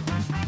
Bye.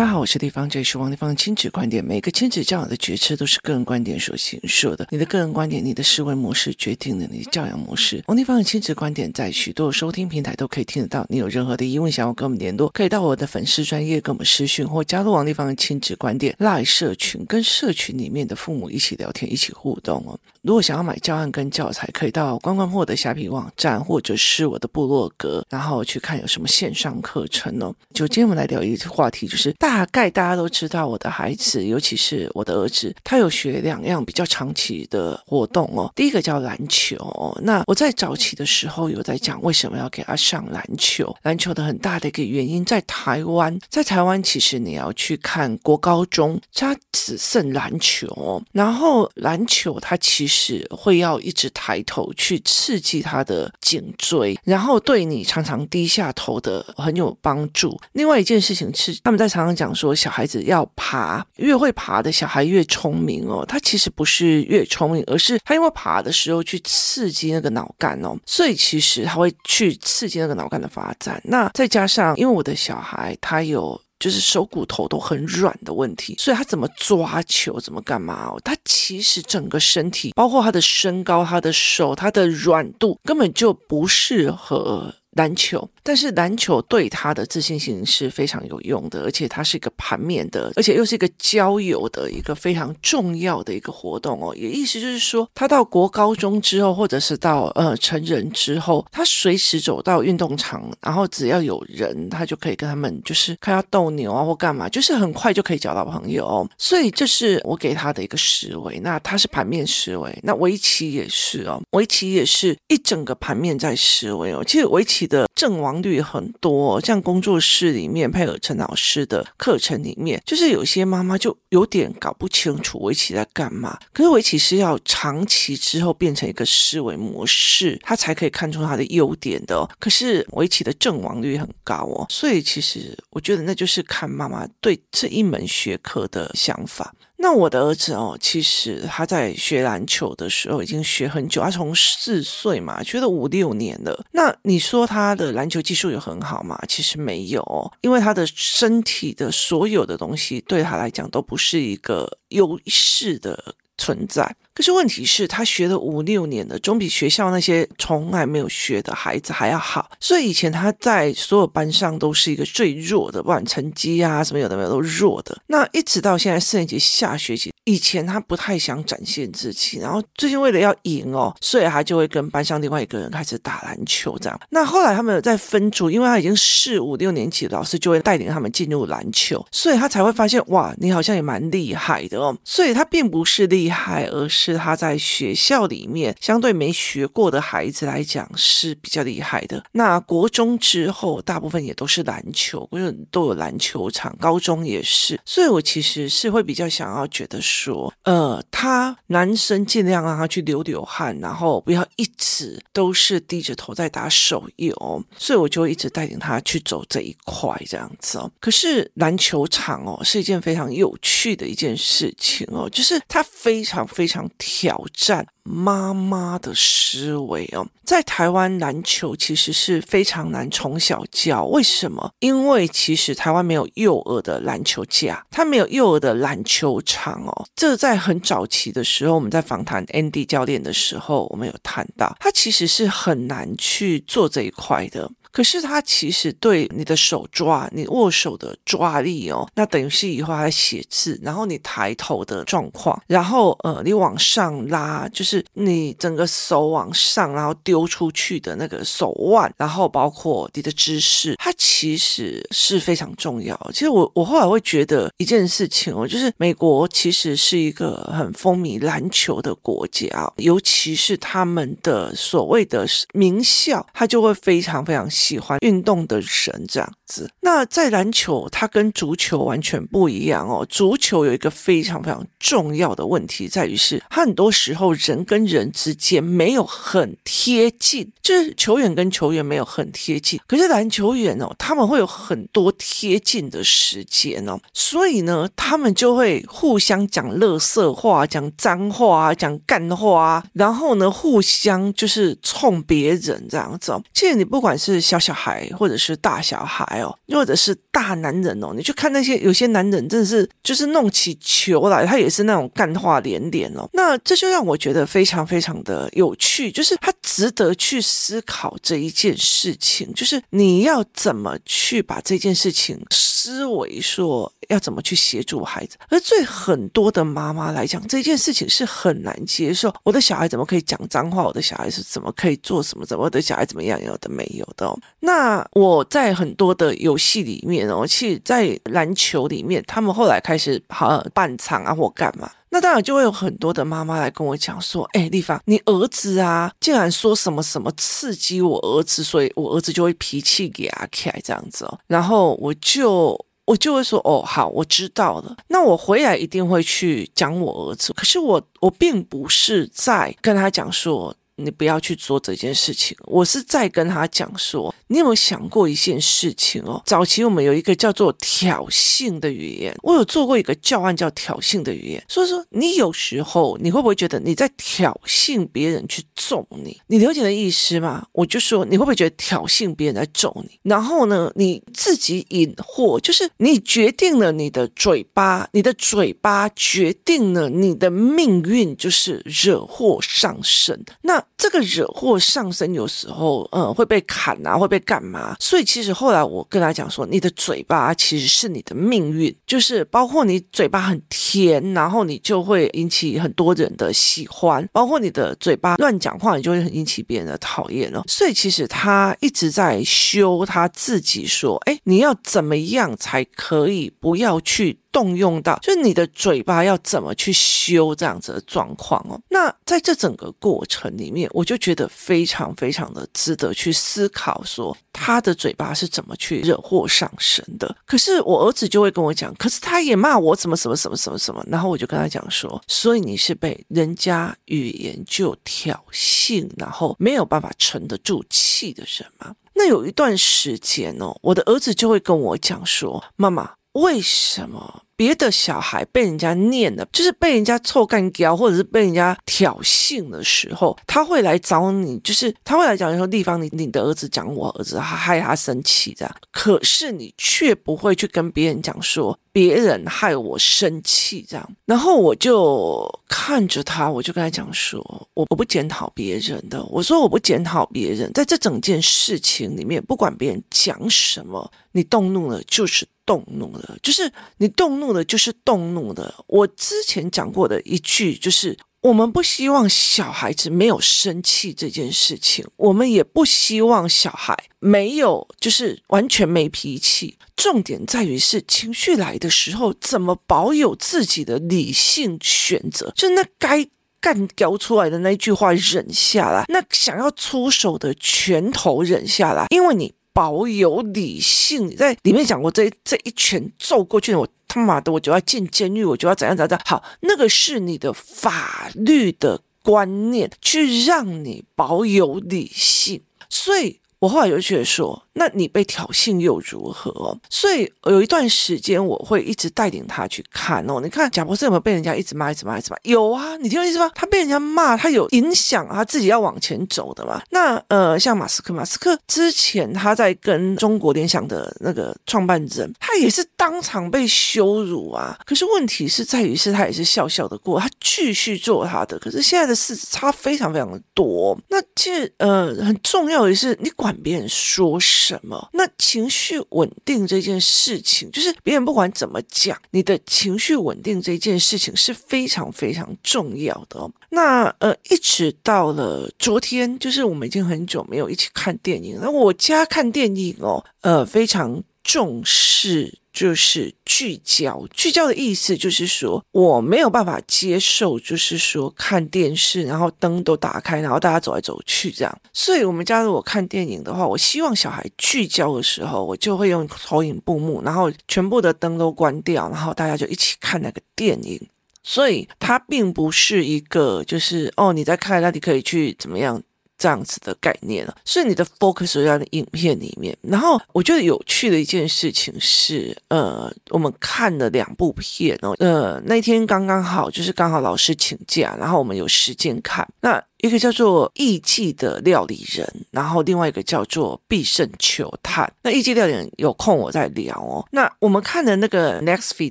大家好，我是地方，这里是王立方的亲子观点。每个亲子教养的决策都是个人观点所形塑的。你的个人观点，你的思维模式决定了你的教养模式。王立方的亲子观点在许多收听平台都可以听得到。你有任何的疑问想要跟我们联络，可以到我的粉丝专业跟我们私讯，或加入王立方的亲子观点 Live 社群，跟社群里面的父母一起聊天，一起互动哦。如果想要买教案跟教材，可以到关关破的虾皮网站，或者是我的部落格，然后去看有什么线上课程哦。就今天我们来聊一个话题，就是。大大概大家都知道，我的孩子，尤其是我的儿子，他有学两样比较长期的活动哦。第一个叫篮球哦。那我在早期的时候有在讲为什么要给他上篮球。篮球的很大的一个原因，在台湾，在台湾其实你要去看国高中，他只剩篮球哦。然后篮球它其实会要一直抬头去刺激他的颈椎，然后对你常常低下头的很有帮助。另外一件事情是，他们在常常。讲说小孩子要爬，越会爬的小孩越聪明哦。他其实不是越聪明，而是他因为爬的时候去刺激那个脑干哦，所以其实他会去刺激那个脑干的发展。那再加上，因为我的小孩他有就是手骨头都很软的问题，所以他怎么抓球，怎么干嘛哦？他其实整个身体，包括他的身高、他的手、他的软度，根本就不适合。篮球，但是篮球对他的自信心是非常有用的，而且它是一个盘面的，而且又是一个交友的一个非常重要的一个活动哦。也意思就是说，他到国高中之后，或者是到呃成人之后，他随时走到运动场，然后只要有人，他就可以跟他们就是看要斗牛啊或干嘛，就是很快就可以交到朋友。所以这是我给他的一个思维。那他是盘面思维，那围棋也是哦，围棋也是一整个盘面在思维哦。其实围棋。的阵亡亡率很多，像工作室里面配合陈老师的课程里面，就是有些妈妈就有点搞不清楚围棋在干嘛。可是围棋是要长期之后变成一个思维模式，他才可以看出他的优点的。可是围棋的阵亡率很高哦，所以其实我觉得那就是看妈妈对这一门学科的想法。那我的儿子哦，其实他在学篮球的时候已经学很久，他从四岁嘛，学了五六年了。那你说他的篮球技术有很好吗？其实没有，因为他的身体的所有的东西对他来讲都不是一个优势的存在。可是问题是，他学了五六年了，总比学校那些从来没有学的孩子还要好。所以以前他在所有班上都是一个最弱的，不管成绩啊什么有的没有都弱的。那一直到现在四年级下学期，以前他不太想展现自己，然后最近为了要赢哦，所以他就会跟班上另外一个人开始打篮球这样。那后来他们在分组，因为他已经是五六年级，老师就会带领他们进入篮球，所以他才会发现哇，你好像也蛮厉害的哦。所以他并不是厉害，而是。是他在学校里面相对没学过的孩子来讲是比较厉害的。那国中之后，大部分也都是篮球，因为都有篮球场。高中也是，所以我其实是会比较想要觉得说，呃，他男生尽量让他去流流汗，然后不要一直都是低着头在打手游。所以我就一直带领他去走这一块这样子哦。可是篮球场哦是一件非常有趣的一件事情哦，就是他非常非常。挑战妈妈的思维哦，在台湾篮球其实是非常难从小教。为什么？因为其实台湾没有幼儿的篮球架，它没有幼儿的篮球场哦。这在很早期的时候，我们在访谈 Andy 教练的时候，我们有谈到，他其实是很难去做这一块的。可是他其实对你的手抓，你握手的抓力哦，那等于是以后还写字，然后你抬头的状况，然后呃，你往上拉，就是你整个手往上，然后丢出去的那个手腕，然后包括你的姿势，它其实是非常重要。其实我我后来会觉得一件事情哦，就是美国其实是一个很风靡篮球的国家，尤其是他们的所谓的名校，他就会非常非常。喜欢运动的人这样子，那在篮球，它跟足球完全不一样哦。足球有一个非常非常重要的问题，在于是它很多时候人跟人之间没有很贴近，就是球员跟球员没有很贴近。可是篮球员哦，他们会有很多贴近的时间哦，所以呢，他们就会互相讲乐色话、讲脏话、讲干话，然后呢，互相就是冲别人这样子哦。其实你不管是小小孩，或者是大小孩哦，或者是大男人哦，你去看那些有些男人，真的是就是弄起球来，他也是那种干话连连哦。那这就让我觉得非常非常的有趣，就是他值得去思考这一件事情，就是你要怎么去把这件事情思维说要怎么去协助孩子，而对很多的妈妈来讲，这件事情是很难接受。我的小孩怎么可以讲脏话？我的小孩是怎么可以做什么？怎么我的小孩怎么样？有的没有的哦。那我在很多的游戏里面哦，其实在篮球里面，他们后来开始好半场啊或干嘛，那当然就会有很多的妈妈来跟我讲说：“哎，丽芳，你儿子啊，竟然说什么什么刺激我儿子，所以我儿子就会脾气给他开这样子哦。”然后我就。我就会说哦，好，我知道了。那我回来一定会去讲我儿子。可是我我并不是在跟他讲说。你不要去做这件事情。我是在跟他讲说，你有没有想过一件事情哦？早期我们有一个叫做挑衅的语言，我有做过一个教案叫挑衅的语言。所以说，你有时候你会不会觉得你在挑衅别人去揍你？你了解的意思吗？我就说，你会不会觉得挑衅别人在揍你？然后呢，你自己引祸，就是你决定了你的嘴巴，你的嘴巴决定了你的命运，就是惹祸上身。那这个惹祸上身，有时候，嗯，会被砍啊，会被干嘛？所以其实后来我跟他讲说，你的嘴巴其实是你的命运，就是包括你嘴巴很甜，然后你就会引起很多人的喜欢；包括你的嘴巴乱讲话，你就会很引起别人的讨厌哦。所以其实他一直在修他自己，说，哎，你要怎么样才可以不要去。动用到，就是你的嘴巴要怎么去修这样子的状况哦。那在这整个过程里面，我就觉得非常非常的值得去思考，说他的嘴巴是怎么去惹祸上身的。可是我儿子就会跟我讲，可是他也骂我怎么什么什么什么什么。然后我就跟他讲说，所以你是被人家语言就挑衅，然后没有办法沉得住气的人吗？那有一段时间哦，我的儿子就会跟我讲说，妈妈。为什么别的小孩被人家念了，就是被人家臭干胶，或者是被人家挑衅的时候，他会来找你，就是他会来讲说，地方你你的儿子讲我儿子，他害他生气这样，可是你却不会去跟别人讲说别人害我生气这样。然后我就看着他，我就跟他讲说，我我不检讨别人的，我说我不检讨别人，在这整件事情里面，不管别人讲什么，你动怒了就是。动怒了，就是你动怒了，就是动怒了。我之前讲过的一句，就是我们不希望小孩子没有生气这件事情，我们也不希望小孩没有，就是完全没脾气。重点在于是情绪来的时候，怎么保有自己的理性选择，就那该干掉出来的那句话忍下来，那想要出手的拳头忍下来，因为你。保有理性，你在里面讲过这这一拳揍过去，我他妈的我就要进监狱，我就要怎样怎样。好，那个是你的法律的观念，去让你保有理性，所以我后来就觉得说。那你被挑衅又如何？所以有一段时间我会一直带领他去看哦。你看贾伯斯有没有被人家一直骂、一直骂、一直骂？有啊，你听我意思吗？他被人家骂，他有影响他自己要往前走的嘛。那呃，像马斯克，马斯克之前他在跟中国联想的那个创办人，他也是当场被羞辱啊。可是问题是在于是，他也是笑笑的过，他继续做他的。可是现在的事差非常非常的多。那其实呃，很重要的是，你管别人说什么？那情绪稳定这件事情，就是别人不管怎么讲，你的情绪稳定这件事情是非常非常重要的。那呃，一直到了昨天，就是我们已经很久没有一起看电影。那我家看电影哦，呃，非常重视。就是聚焦，聚焦的意思就是说，我没有办法接受，就是说看电视，然后灯都打开，然后大家走来走去这样。所以，我们家如果看电影的话，我希望小孩聚焦的时候，我就会用投影布幕，然后全部的灯都关掉，然后大家就一起看那个电影。所以，它并不是一个就是哦，你在看，那你可以去怎么样。这样子的概念了，所以你的 focus 在影片里面。然后我觉得有趣的一件事情是，呃，我们看了两部片哦，呃，那天刚刚好就是刚好老师请假，然后我们有时间看。那一个叫做艺伎的料理人，然后另外一个叫做必胜球探。那艺伎料理人有空我再聊哦。那我们看的那个 Netflix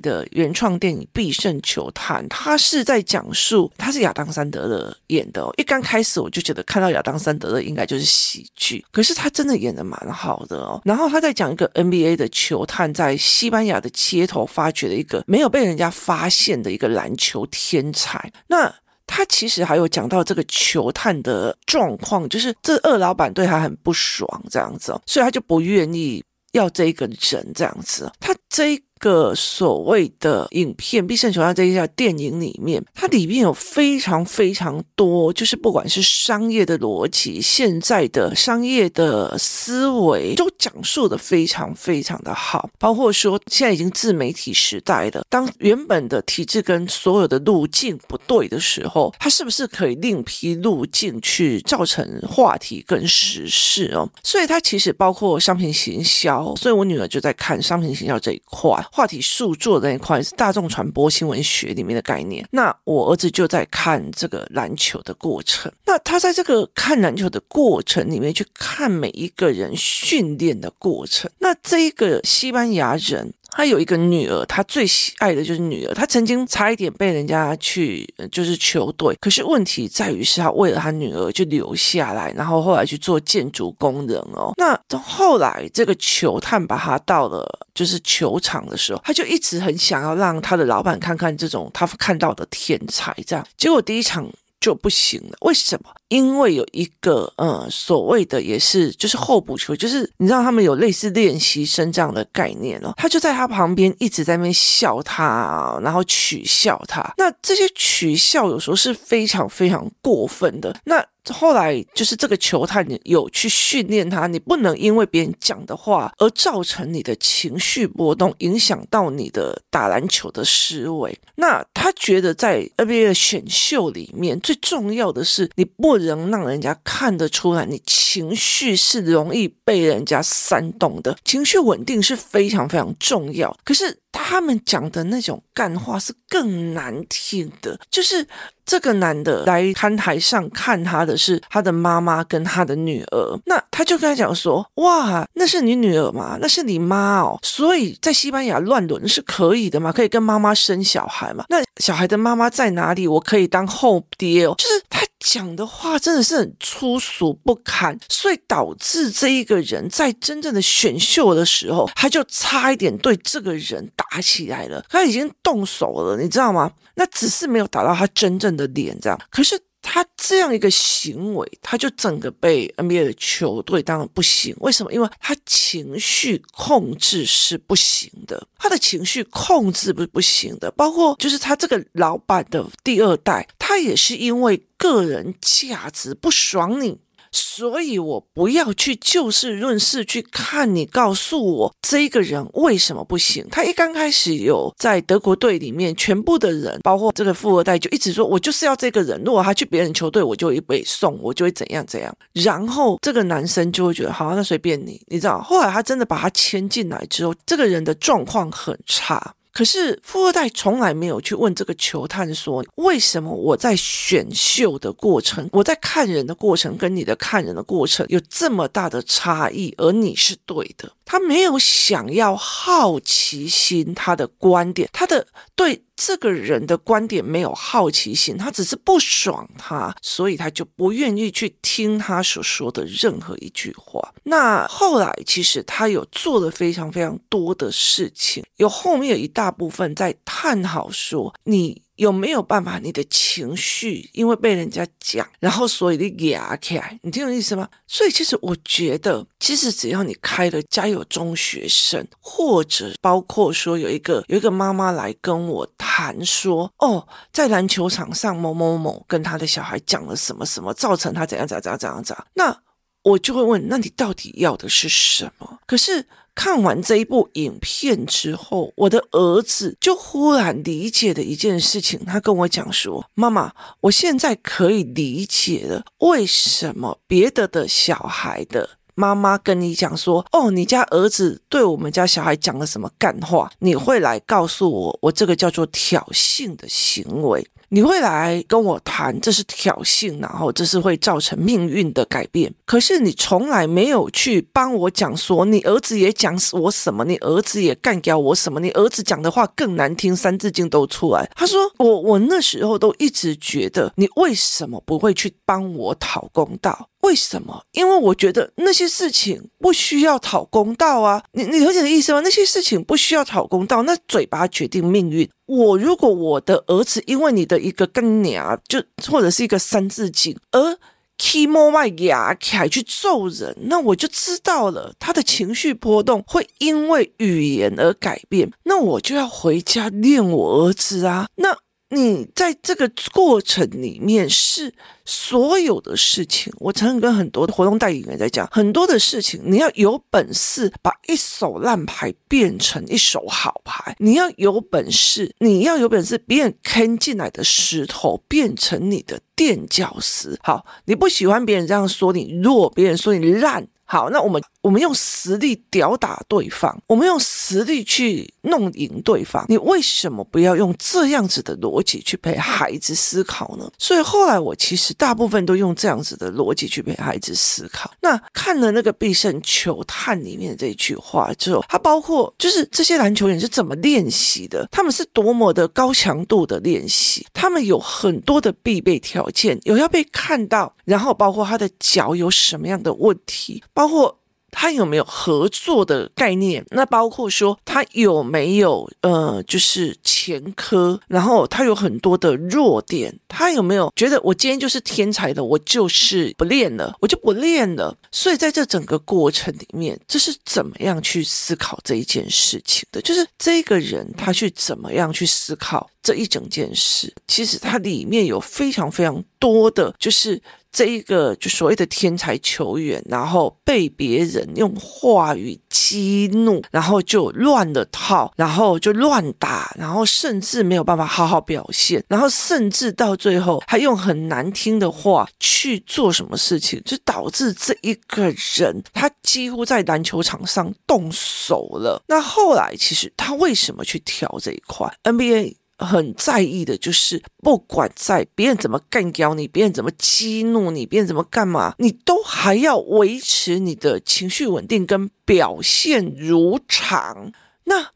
的原创电影《必胜球探》，他是在讲述他是亚当·山德勒演的哦。一刚开始我就觉得看到亚当·山德勒应该就是喜剧，可是他真的演得蛮好的哦。然后他在讲一个 NBA 的球探在西班牙的街头发掘了一个没有被人家发现的一个篮球天才。那他其实还有讲到这个球探的状况，就是这二老板对他很不爽这样子，所以他就不愿意要这一个人这样子。他这一。个所谓的影片《必胜球探》这一家电影里面，它里面有非常非常多，就是不管是商业的逻辑、现在的商业的思维，都讲述的非常非常的好。包括说，现在已经自媒体时代了，当原本的体制跟所有的路径不对的时候，它是不是可以另辟路径去造成话题跟时事哦？所以它其实包括商品行销，所以我女儿就在看商品行销这一块。话题塑作的那一块是大众传播新闻学里面的概念。那我儿子就在看这个篮球的过程。那他在这个看篮球的过程里面去看每一个人训练的过程。那这一个西班牙人。他有一个女儿，他最喜爱的就是女儿。他曾经差一点被人家去就是球队，可是问题在于是他为了他女儿就留下来，然后后来去做建筑工人哦。那后来这个球探把他到了就是球场的时候，他就一直很想要让他的老板看看这种他看到的天才，这样结果第一场。就不行了，为什么？因为有一个呃所谓的也是就是候补球，就是你知道他们有类似练习生这样的概念哦，他就在他旁边一直在那边笑他，然后取笑他。那这些取笑有时候是非常非常过分的。那后来就是这个球探有去训练他，你不能因为别人讲的话而造成你的情绪波动，影响到你的打篮球的思维。那他觉得在 NBA 的选秀里面，最重要的是你不能让人家看得出来你情绪是容易被人家煽动的，情绪稳定是非常非常重要。可是。他们讲的那种干话是更难听的，就是这个男的来看台上看他的是他的妈妈跟他的女儿，那他就跟他讲说：“哇，那是你女儿吗？那是你妈哦，所以在西班牙乱伦是可以的吗？可以跟妈妈生小孩吗？那小孩的妈妈在哪里？我可以当后爹哦。”就是他。讲的话真的是很粗俗不堪，所以导致这一个人在真正的选秀的时候，他就差一点对这个人打起来了。他已经动手了，你知道吗？那只是没有打到他真正的脸，这样。可是。他这样一个行为，他就整个被 NBA 的球队当然不行。为什么？因为他情绪控制是不行的，他的情绪控制不是不行的。包括就是他这个老板的第二代，他也是因为个人价值不爽你。所以，我不要去就事论事去看你告诉我这个人为什么不行。他一刚开始有在德国队里面，全部的人，包括这个富二代，就一直说我就是要这个人。如果他去别人球队，我就会被送，我就会怎样怎样。然后这个男生就会觉得，好，那随便你，你知道。后来他真的把他签进来之后，这个人的状况很差。可是富二代从来没有去问这个球探说，为什么我在选秀的过程，我在看人的过程跟你的看人的过程有这么大的差异，而你是对的。他没有想要好奇心，他的观点，他的对这个人的观点没有好奇心，他只是不爽他，所以他就不愿意去听他所说的任何一句话。那后来其实他有做了非常非常多的事情，有后面有一大部分在探讨说你。有没有办法？你的情绪因为被人家讲，然后所以你压起来，你听懂意思吗？所以其实我觉得，其实只要你开了家有中学生，或者包括说有一个有一个妈妈来跟我谈说，哦，在篮球场上某某某跟他的小孩讲了什么什么，造成他怎样怎样怎样怎样怎样，那我就会问，那你到底要的是什么？可是。看完这一部影片之后，我的儿子就忽然理解了一件事情。他跟我讲说：“妈妈，我现在可以理解了，为什么别的的小孩的妈妈跟你讲说，哦，你家儿子对我们家小孩讲了什么干话，你会来告诉我，我这个叫做挑衅的行为。”你会来跟我谈，这是挑衅，然后这是会造成命运的改变。可是你从来没有去帮我讲说，你儿子也讲我什么，你儿子也干掉我什么，你儿子讲的话更难听，三字经都出来。他说我我那时候都一直觉得，你为什么不会去帮我讨公道？为什么？因为我觉得那些事情不需要讨公道啊！你你了解的意思吗？那些事情不需要讨公道，那嘴巴决定命运。我如果我的儿子因为你的一个根娘，就或者是一个三字经而起毛外牙凯去揍人，那我就知道了他的情绪波动会因为语言而改变，那我就要回家练我儿子啊！那。你在这个过程里面是所有的事情，我曾经跟很多的活动代理人在讲，很多的事情你要有本事把一手烂牌变成一手好牌，你要有本事，你要有本事，别人坑进来的石头变成你的垫脚石。好，你不喜欢别人这样说你弱，别人说你烂。好，那我们我们用实力吊打对方，我们用实力去弄赢对方。你为什么不要用这样子的逻辑去陪孩子思考呢？所以后来我其实大部分都用这样子的逻辑去陪孩子思考。那看了那个必胜球探里面的这一句话之后，它包括就是这些篮球员是怎么练习的，他们是多么的高强度的练习，他们有很多的必备条件，有要被看到，然后包括他的脚有什么样的问题。包括他有没有合作的概念？那包括说他有没有呃，就是前科，然后他有很多的弱点，他有没有觉得我今天就是天才的，我就是不练了，我就不练了。所以在这整个过程里面，这是怎么样去思考这一件事情的？就是这个人他去怎么样去思考这一整件事？其实它里面有非常非常多的，就是。这一个就所谓的天才球员，然后被别人用话语激怒，然后就乱了套，然后就乱打，然后甚至没有办法好好表现，然后甚至到最后还用很难听的话去做什么事情，就导致这一个人他几乎在篮球场上动手了。那后来其实他为什么去挑这一块 NBA？很在意的就是，不管在别人怎么干掉你，别人怎么激怒你，别人怎么干嘛，你都还要维持你的情绪稳定跟表现如常。那。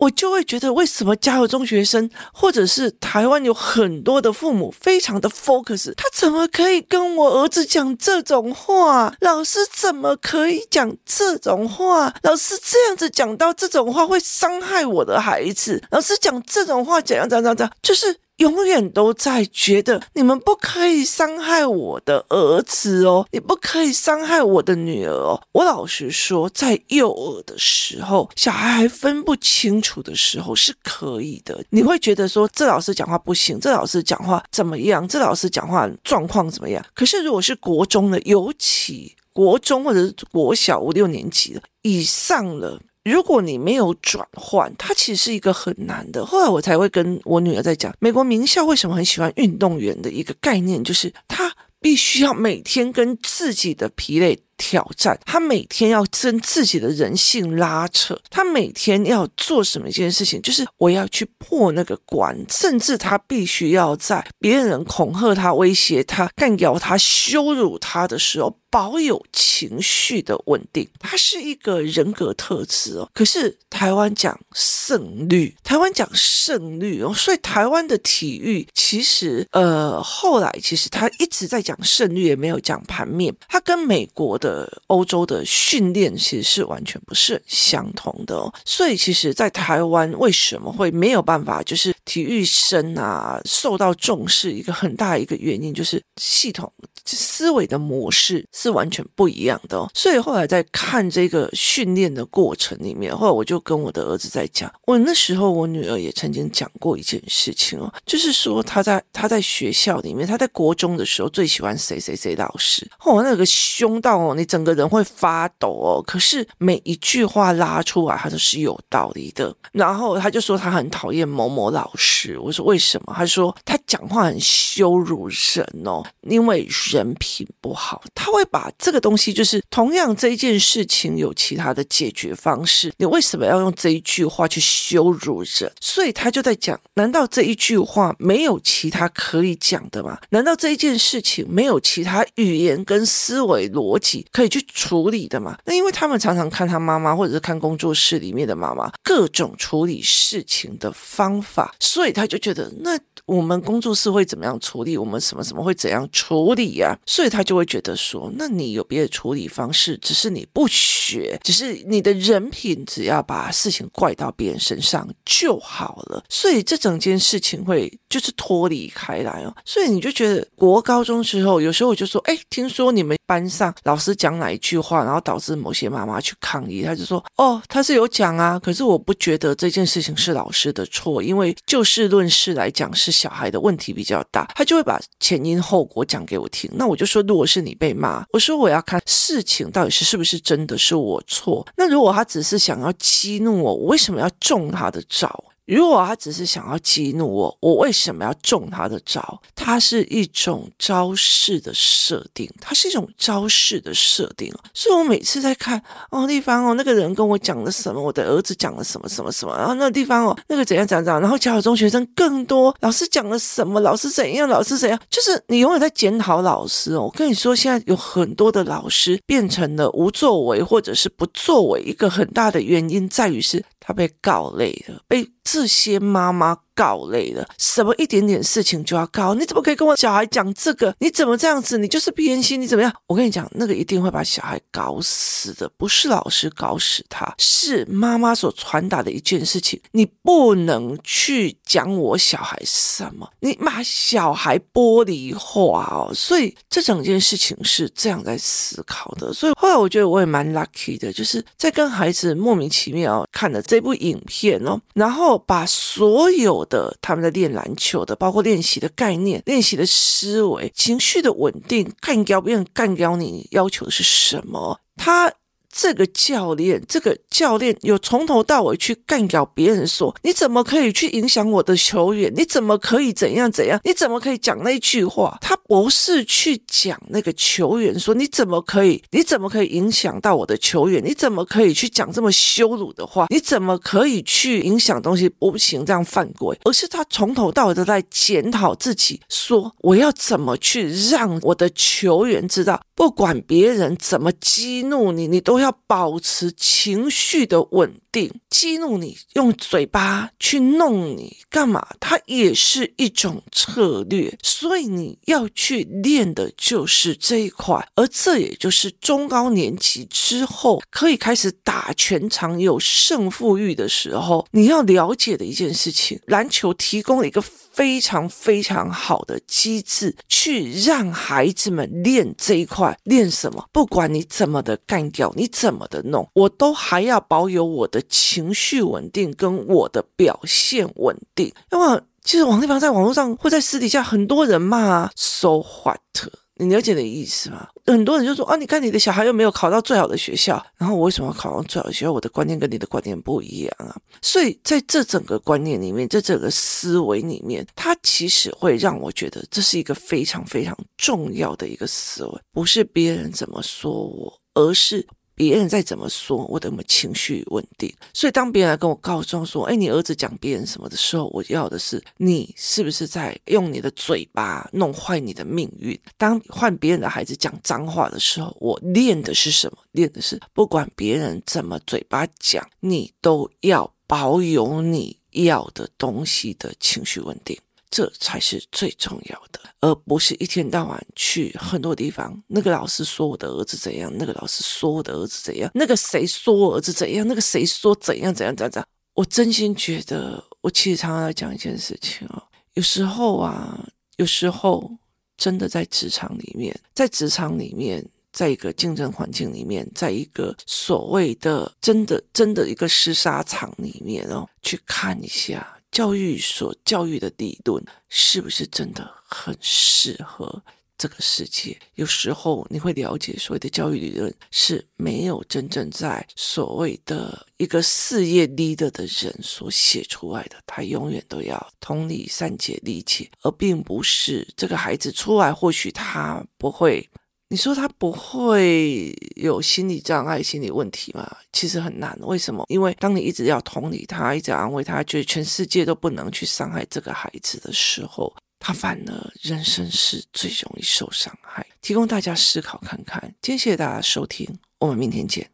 我就会觉得，为什么加油中学生，或者是台湾有很多的父母非常的 focus，他怎么可以跟我儿子讲这种话？老师怎么可以讲这种话？老师这样子讲到这种话会伤害我的孩子。老师讲这种话怎样怎样怎样，就是。永远都在觉得你们不可以伤害我的儿子哦，你不可以伤害我的女儿哦。我老实说，在幼儿的时候，小孩还分不清楚的时候是可以的。你会觉得说，这老师讲话不行，这老师讲话怎么样？这老师讲话状况怎么样？可是如果是国中的，尤其国中或者是国小五六年级的以上了。如果你没有转换，它其实是一个很难的。后来我才会跟我女儿在讲，美国名校为什么很喜欢运动员的一个概念，就是他必须要每天跟自己的疲累挑战，他每天要跟自己的人性拉扯，他每天要做什么一件事情，就是我要去破那个关，甚至他必须要在别人恐吓他、威胁他、干掉他、羞辱他的时候。保有情绪的稳定，它是一个人格特质哦。可是台湾讲胜率，台湾讲胜率哦，所以台湾的体育其实呃后来其实他一直在讲胜率，也没有讲盘面。他跟美国的、欧洲的训练其实是完全不是相同的。所以其实，在台湾为什么会没有办法，就是体育生啊受到重视，一个很大一个原因就是系统思维的模式。是完全不一样的哦，所以后来在看这个训练的过程里面，后来我就跟我的儿子在讲，我那时候我女儿也曾经讲过一件事情哦，就是说她在她在学校里面，她在国中的时候最喜欢谁谁谁老师，哦，那个凶到哦，你整个人会发抖哦，可是每一句话拉出来，他都是有道理的。然后他就说他很讨厌某某老师，我说为什么？他说他讲话很羞辱人哦，因为人品不好，他会把这个东西，就是同样这一件事情有其他的解决方式，你为什么要用这一句话去羞辱人？所以他就在讲：难道这一句话没有其他可以讲的吗？难道这一件事情没有其他语言跟思维逻辑可以去处理的吗？那因为他们常常看他妈妈，或者是看工作室里面的妈妈各种处理事情的方法，所以他就觉得那。我们工作室会怎么样处理？我们什么什么会怎样处理呀？所以他就会觉得说，那你有别的处理方式，只是你不学，只是你的人品，只要把事情怪到别人身上就好了。所以这整件事情会就是脱离开来哦。所以你就觉得国高中之后，有时候我就说，哎，听说你们班上老师讲哪一句话，然后导致某些妈妈去抗议，他就说，哦，他是有讲啊，可是我不觉得这件事情是老师的错，因为就事论事来讲是。小孩的问题比较大，他就会把前因后果讲给我听。那我就说，如果是你被骂，我说我要看事情到底是是不是真的是我错。那如果他只是想要激怒我，我为什么要中他的招？如果他只是想要激怒我，我为什么要中他的招？它是一种招式的设定，它是一种招式的设定。所以我每次在看哦，地方哦，那个人跟我讲了什么，我的儿子讲了什么什么什么，然后那个地方哦，那个怎样怎样怎样，然后教中学生更多，老师讲了什么，老师怎样，老师怎样，就是你永远在检讨老师哦。我跟你说，现在有很多的老师变成了无作为或者是不作为，一个很大的原因在于是。他被告累了，被这些妈妈告累了，什么一点点事情就要告？你怎么可以跟我小孩讲这个？你怎么这样子？你就是偏心？你怎么样？我跟你讲，那个一定会把小孩搞死的，不是老师搞死他，是妈妈所传达的一件事情。你不能去讲我小孩什么，你把小孩玻璃化哦。所以这整件事情是这样在思考的。所以后来我觉得我也蛮 lucky 的，就是在跟孩子莫名其妙看了这。部影片哦，然后把所有的他们在练篮球的，包括练习的概念、练习的思维、情绪的稳定，干掉别人，干掉你，要求的是什么？他。这个教练，这个教练有从头到尾去干掉别人说，你怎么可以去影响我的球员？你怎么可以怎样怎样？你怎么可以讲那句话？他不是去讲那个球员说，你怎么可以？你怎么可以影响到我的球员？你怎么可以去讲这么羞辱的话？你怎么可以去影响东西？不行，这样犯规。而是他从头到尾都在检讨自己，说我要怎么去让我的球员？知道，不管别人怎么激怒你，你都。要保持情绪续的稳定，激怒你，用嘴巴去弄你，干嘛？它也是一种策略，所以你要去练的就是这一块，而这也就是中高年级之后可以开始打全场有胜负欲的时候，你要了解的一件事情。篮球提供了一个。非常非常好的机制，去让孩子们练这一块。练什么？不管你怎么的干掉，你怎么的弄，我都还要保有我的情绪稳定跟我的表现稳定。那么，其实王丽芳在网络上或在私底下，很多人骂 So what？你了解的意思吗？很多人就说啊，你看你的小孩又没有考到最好的学校，然后我为什么要考上最好的学校？我的观念跟你的观念不一样啊。所以在这整个观念里面，这整个思维里面，它其实会让我觉得这是一个非常非常重要的一个思维，不是别人怎么说我，而是。别人再怎么说，我的情绪稳定。所以当别人来跟我告状说：“哎，你儿子讲别人什么的时候，我要的是你是不是在用你的嘴巴弄坏你的命运？当换别人的孩子讲脏话的时候，我练的是什么？练的是不管别人怎么嘴巴讲，你都要保有你要的东西的情绪稳定。”这才是最重要的，而不是一天到晚去很多地方。那个老师说我的儿子怎样，那个老师说我的儿子怎样，那个谁说我儿子怎样，那个谁说怎样怎样怎样。我真心觉得，我其实常常在讲一件事情哦，有时候啊，有时候真的在职场里面，在职场里面，在一个竞争环境里面，在一个所谓的真的真的一个厮杀场里面哦，去看一下。教育所教育的理论是不是真的很适合这个世界。有时候你会了解，所谓的教育理论是没有真正在所谓的一个事业 leader 的人所写出来的。他永远都要同理、善解、理解，而并不是这个孩子出来，或许他不会。你说他不会有心理障碍、心理问题吗？其实很难。为什么？因为当你一直要同理他，一直安慰他，觉得全世界都不能去伤害这个孩子的时候，他反而人生是最容易受伤害。提供大家思考看看。今天谢谢大家收听，我们明天见。